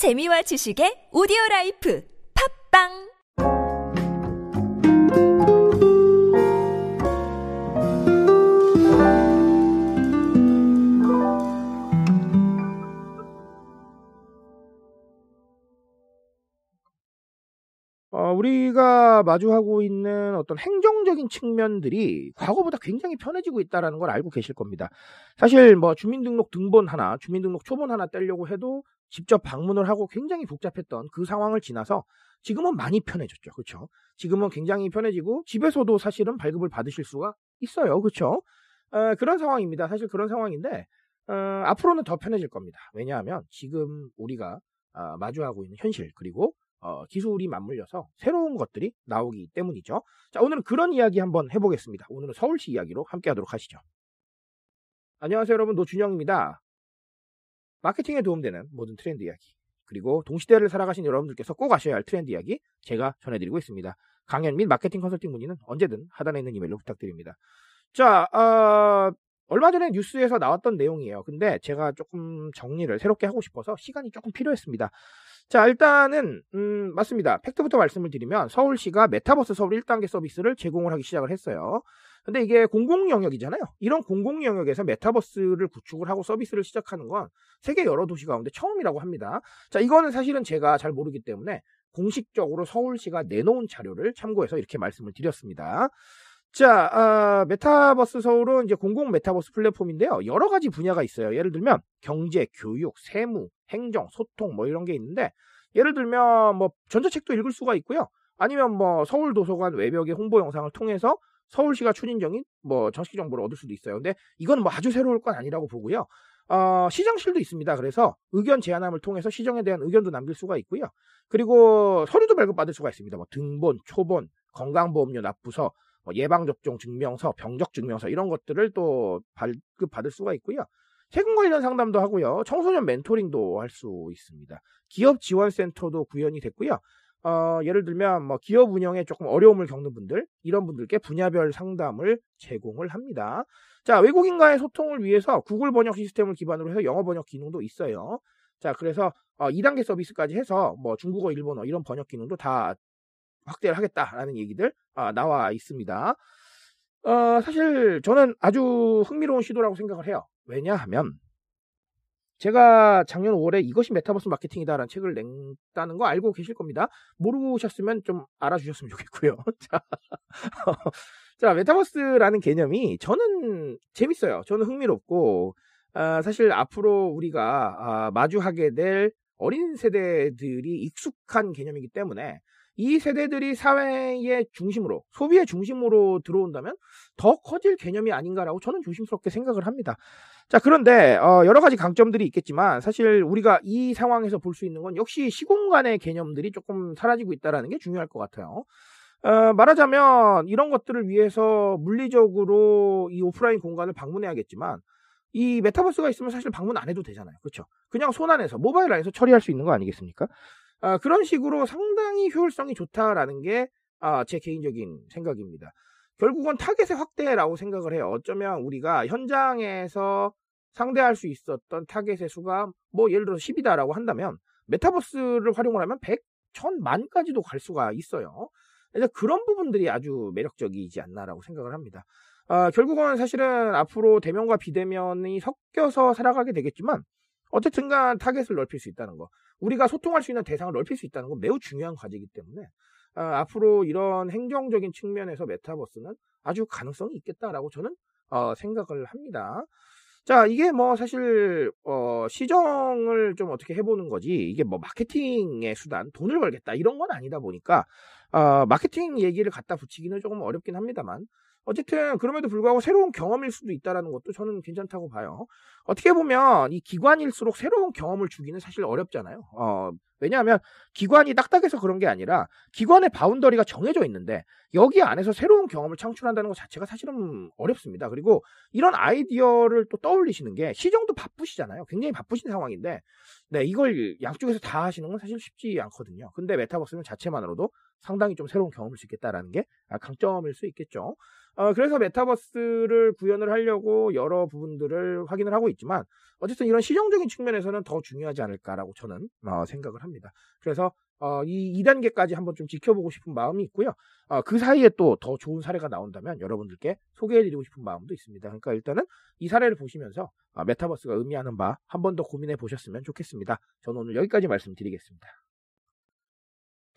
재미와 지식의 오디오 라이프 팝빵 어, 우리가 마주하고 있는 어떤 행정적인 측면들이 과거보다 굉장히 편해지고 있다는 걸 알고 계실 겁니다. 사실 뭐 주민등록 등본 하나, 주민등록 초본 하나 떼려고 해도 직접 방문을 하고 굉장히 복잡했던 그 상황을 지나서 지금은 많이 편해졌죠. 그렇죠? 지금은 굉장히 편해지고 집에서도 사실은 발급을 받으실 수가 있어요. 그렇죠? 어, 그런 상황입니다. 사실 그런 상황인데 어, 앞으로는 더 편해질 겁니다. 왜냐하면 지금 우리가 어, 마주하고 있는 현실 그리고 어, 기술이 맞물려서 새로운 것들이 나오기 때문이죠. 자, 오늘은 그런 이야기 한번 해보겠습니다. 오늘은 서울시 이야기로 함께 하도록 하시죠. 안녕하세요, 여러분. 노준영입니다. 마케팅에 도움되는 모든 트렌드 이야기, 그리고 동시대를 살아가신 여러분들께서 꼭 아셔야 할 트렌드 이야기 제가 전해드리고 있습니다. 강연 및 마케팅 컨설팅 문의는 언제든 하단에 있는 이메일로 부탁드립니다. 자, 어, 얼마 전에 뉴스에서 나왔던 내용이에요. 근데 제가 조금 정리를 새롭게 하고 싶어서 시간이 조금 필요했습니다. 자, 일단은, 음, 맞습니다. 팩트부터 말씀을 드리면 서울시가 메타버스 서울 1단계 서비스를 제공을 하기 시작을 했어요. 근데 이게 공공 영역이잖아요. 이런 공공 영역에서 메타버스를 구축을 하고 서비스를 시작하는 건 세계 여러 도시 가운데 처음이라고 합니다. 자, 이거는 사실은 제가 잘 모르기 때문에 공식적으로 서울시가 내놓은 자료를 참고해서 이렇게 말씀을 드렸습니다. 자, 어, 메타버스 서울은 이제 공공 메타버스 플랫폼인데요. 여러 가지 분야가 있어요. 예를 들면 경제, 교육, 세무, 행정, 소통 뭐 이런 게 있는데 예를 들면 뭐 전자책도 읽을 수가 있고요. 아니면 뭐 서울 도서관 외벽의 홍보 영상을 통해서 서울시가 추진적인 뭐 정식 정보를 얻을 수도 있어요. 근데 이건 뭐 아주 새로울 건 아니라고 보고요. 어, 시정실도 있습니다. 그래서 의견 제안함을 통해서 시정에 대한 의견도 남길 수가 있고요. 그리고 서류도 발급받을 수가 있습니다. 뭐 등본, 초본, 건강보험료 납부서, 뭐 예방접종 증명서, 병적 증명서 이런 것들을 또 발급받을 수가 있고요. 세금 관련 상담도 하고요. 청소년 멘토링도 할 수 있습니다. 기업 지원센터도 구현이 됐고요. 어, 예를 들면 뭐 기업 운영에 조금 어려움을 겪는 분들 이런 분들께 분야별 상담을 제공을 합니다. 자 외국인과의 소통을 위해서 구글 번역 시스템을 기반으로 해서 영어 번역 기능도 있어요. 자 그래서 어, 2단계 서비스까지 해서 뭐 중국어, 일본어 이런 번역 기능도 다 확대를 하겠다라는 얘기들 아, 나와 있습니다. 어, 사실 저는 아주 흥미로운 시도라고 생각을 해요. 왜냐하면 제가 작년 5월에 이것이 메타버스 마케팅이다라는 책을 냈다는 거 알고 계실 겁니다. 모르셨으면 좀 알아주셨으면 좋겠고요. 자, 자 메타버스라는 개념이 저는 재밌어요. 저는 흥미롭고 아, 사실 앞으로 우리가 아, 마주하게 될 어린 세대들이 익숙한 개념이기 때문에 이 세대들이 사회의 중심으로, 소비의 중심으로 들어온다면 더 커질 개념이 아닌가라고 저는 조심스럽게 생각을 합니다. 자, 그런데, 어, 여러 가지 강점들이 있겠지만, 사실 우리가 이 상황에서 볼 수 있는 건 역시 시공간의 개념들이 조금 사라지고 있다는 게 중요할 것 같아요. 어, 말하자면, 이런 것들을 위해서 물리적으로 이 오프라인 공간을 방문해야겠지만, 이 메타버스가 있으면 사실 방문 안 해도 되잖아요. 그렇죠? 그냥 손 안에서, 모바일 안에서 처리할 수 있는 거 아니겠습니까? 아, 그런 식으로 상당히 효율성이 좋다라는 게 아, 제 개인적인 생각입니다. 결국은 타겟의 확대라고 생각을 해요. 어쩌면 우리가 현장에서 상대할 수 있었던 타겟의 수가 뭐 예를 들어서 10이다라고 한다면 메타버스를 활용을 하면 100, 1000, 만까지도 갈 수가 있어요. 그래서 그런 부분들이 아주 매력적이지 않나라고 생각을 합니다. 아, 결국은 사실은 앞으로 대면과 비대면이 섞여서 살아가게 되겠지만 어쨌든간 타겟을 넓힐 수 있다는 거. 우리가 소통할 수 있는 대상을 넓힐 수 있다는 건 매우 중요한 과제이기 때문에 아, 앞으로 이런 행정적인 측면에서 메타버스는 아주 가능성이 있겠다라고 저는 어, 생각을 합니다. 자, 이게 뭐 사실 어, 시정을 좀 어떻게 해보는 거지 이게 뭐 마케팅의 수단, 돈을 벌겠다 이런 건 아니다 보니까 어, 마케팅 얘기를 갖다 붙이기는 조금 어렵긴 합니다만 어쨌든 그럼에도 불구하고 새로운 경험일 수도 있다라는 것도 저는 괜찮다고 봐요. 어떻게 보면 이 기관일수록 새로운 경험을 주기는 사실 어렵잖아요. 어, 왜냐하면 기관이 딱딱해서 그런 게 아니라 기관의 boundary가 정해져 있는데 여기 안에서 새로운 경험을 창출한다는 것 자체가 사실은 어렵습니다. 그리고 이런 아이디어를 또 떠올리시는 게 시정도 바쁘시잖아요. 굉장히 바쁘신 상황인데 네, 이걸 양쪽에서 다 하시는 건 사실 쉽지 않거든요. 근데 메타버스는 자체만으로도 상당히 좀 새로운 경험일 수 있겠다라는 게 아, 강점일 수 있겠죠. 어, 그래서 메타버스를 구현을 하려고 여러 부분들을 확인을 하고 있지만 어쨌든 이런 시정적인 측면에서는 더 중요하지 않을까라고 저는 어, 생각을 합니다. 그래서 어, 이 2단계까지 한번 좀 지켜보고 싶은 마음이 있고요. 어, 그 사이에 또 더 좋은 사례가 나온다면 여러분들께 소개해드리고 싶은 마음도 있습니다. 그러니까 일단은 이 사례를 보시면서 어, 메타버스가 의미하는 바 한 번 더 고민해 보셨으면 좋겠습니다. 저는 오늘 여기까지 말씀드리겠습니다.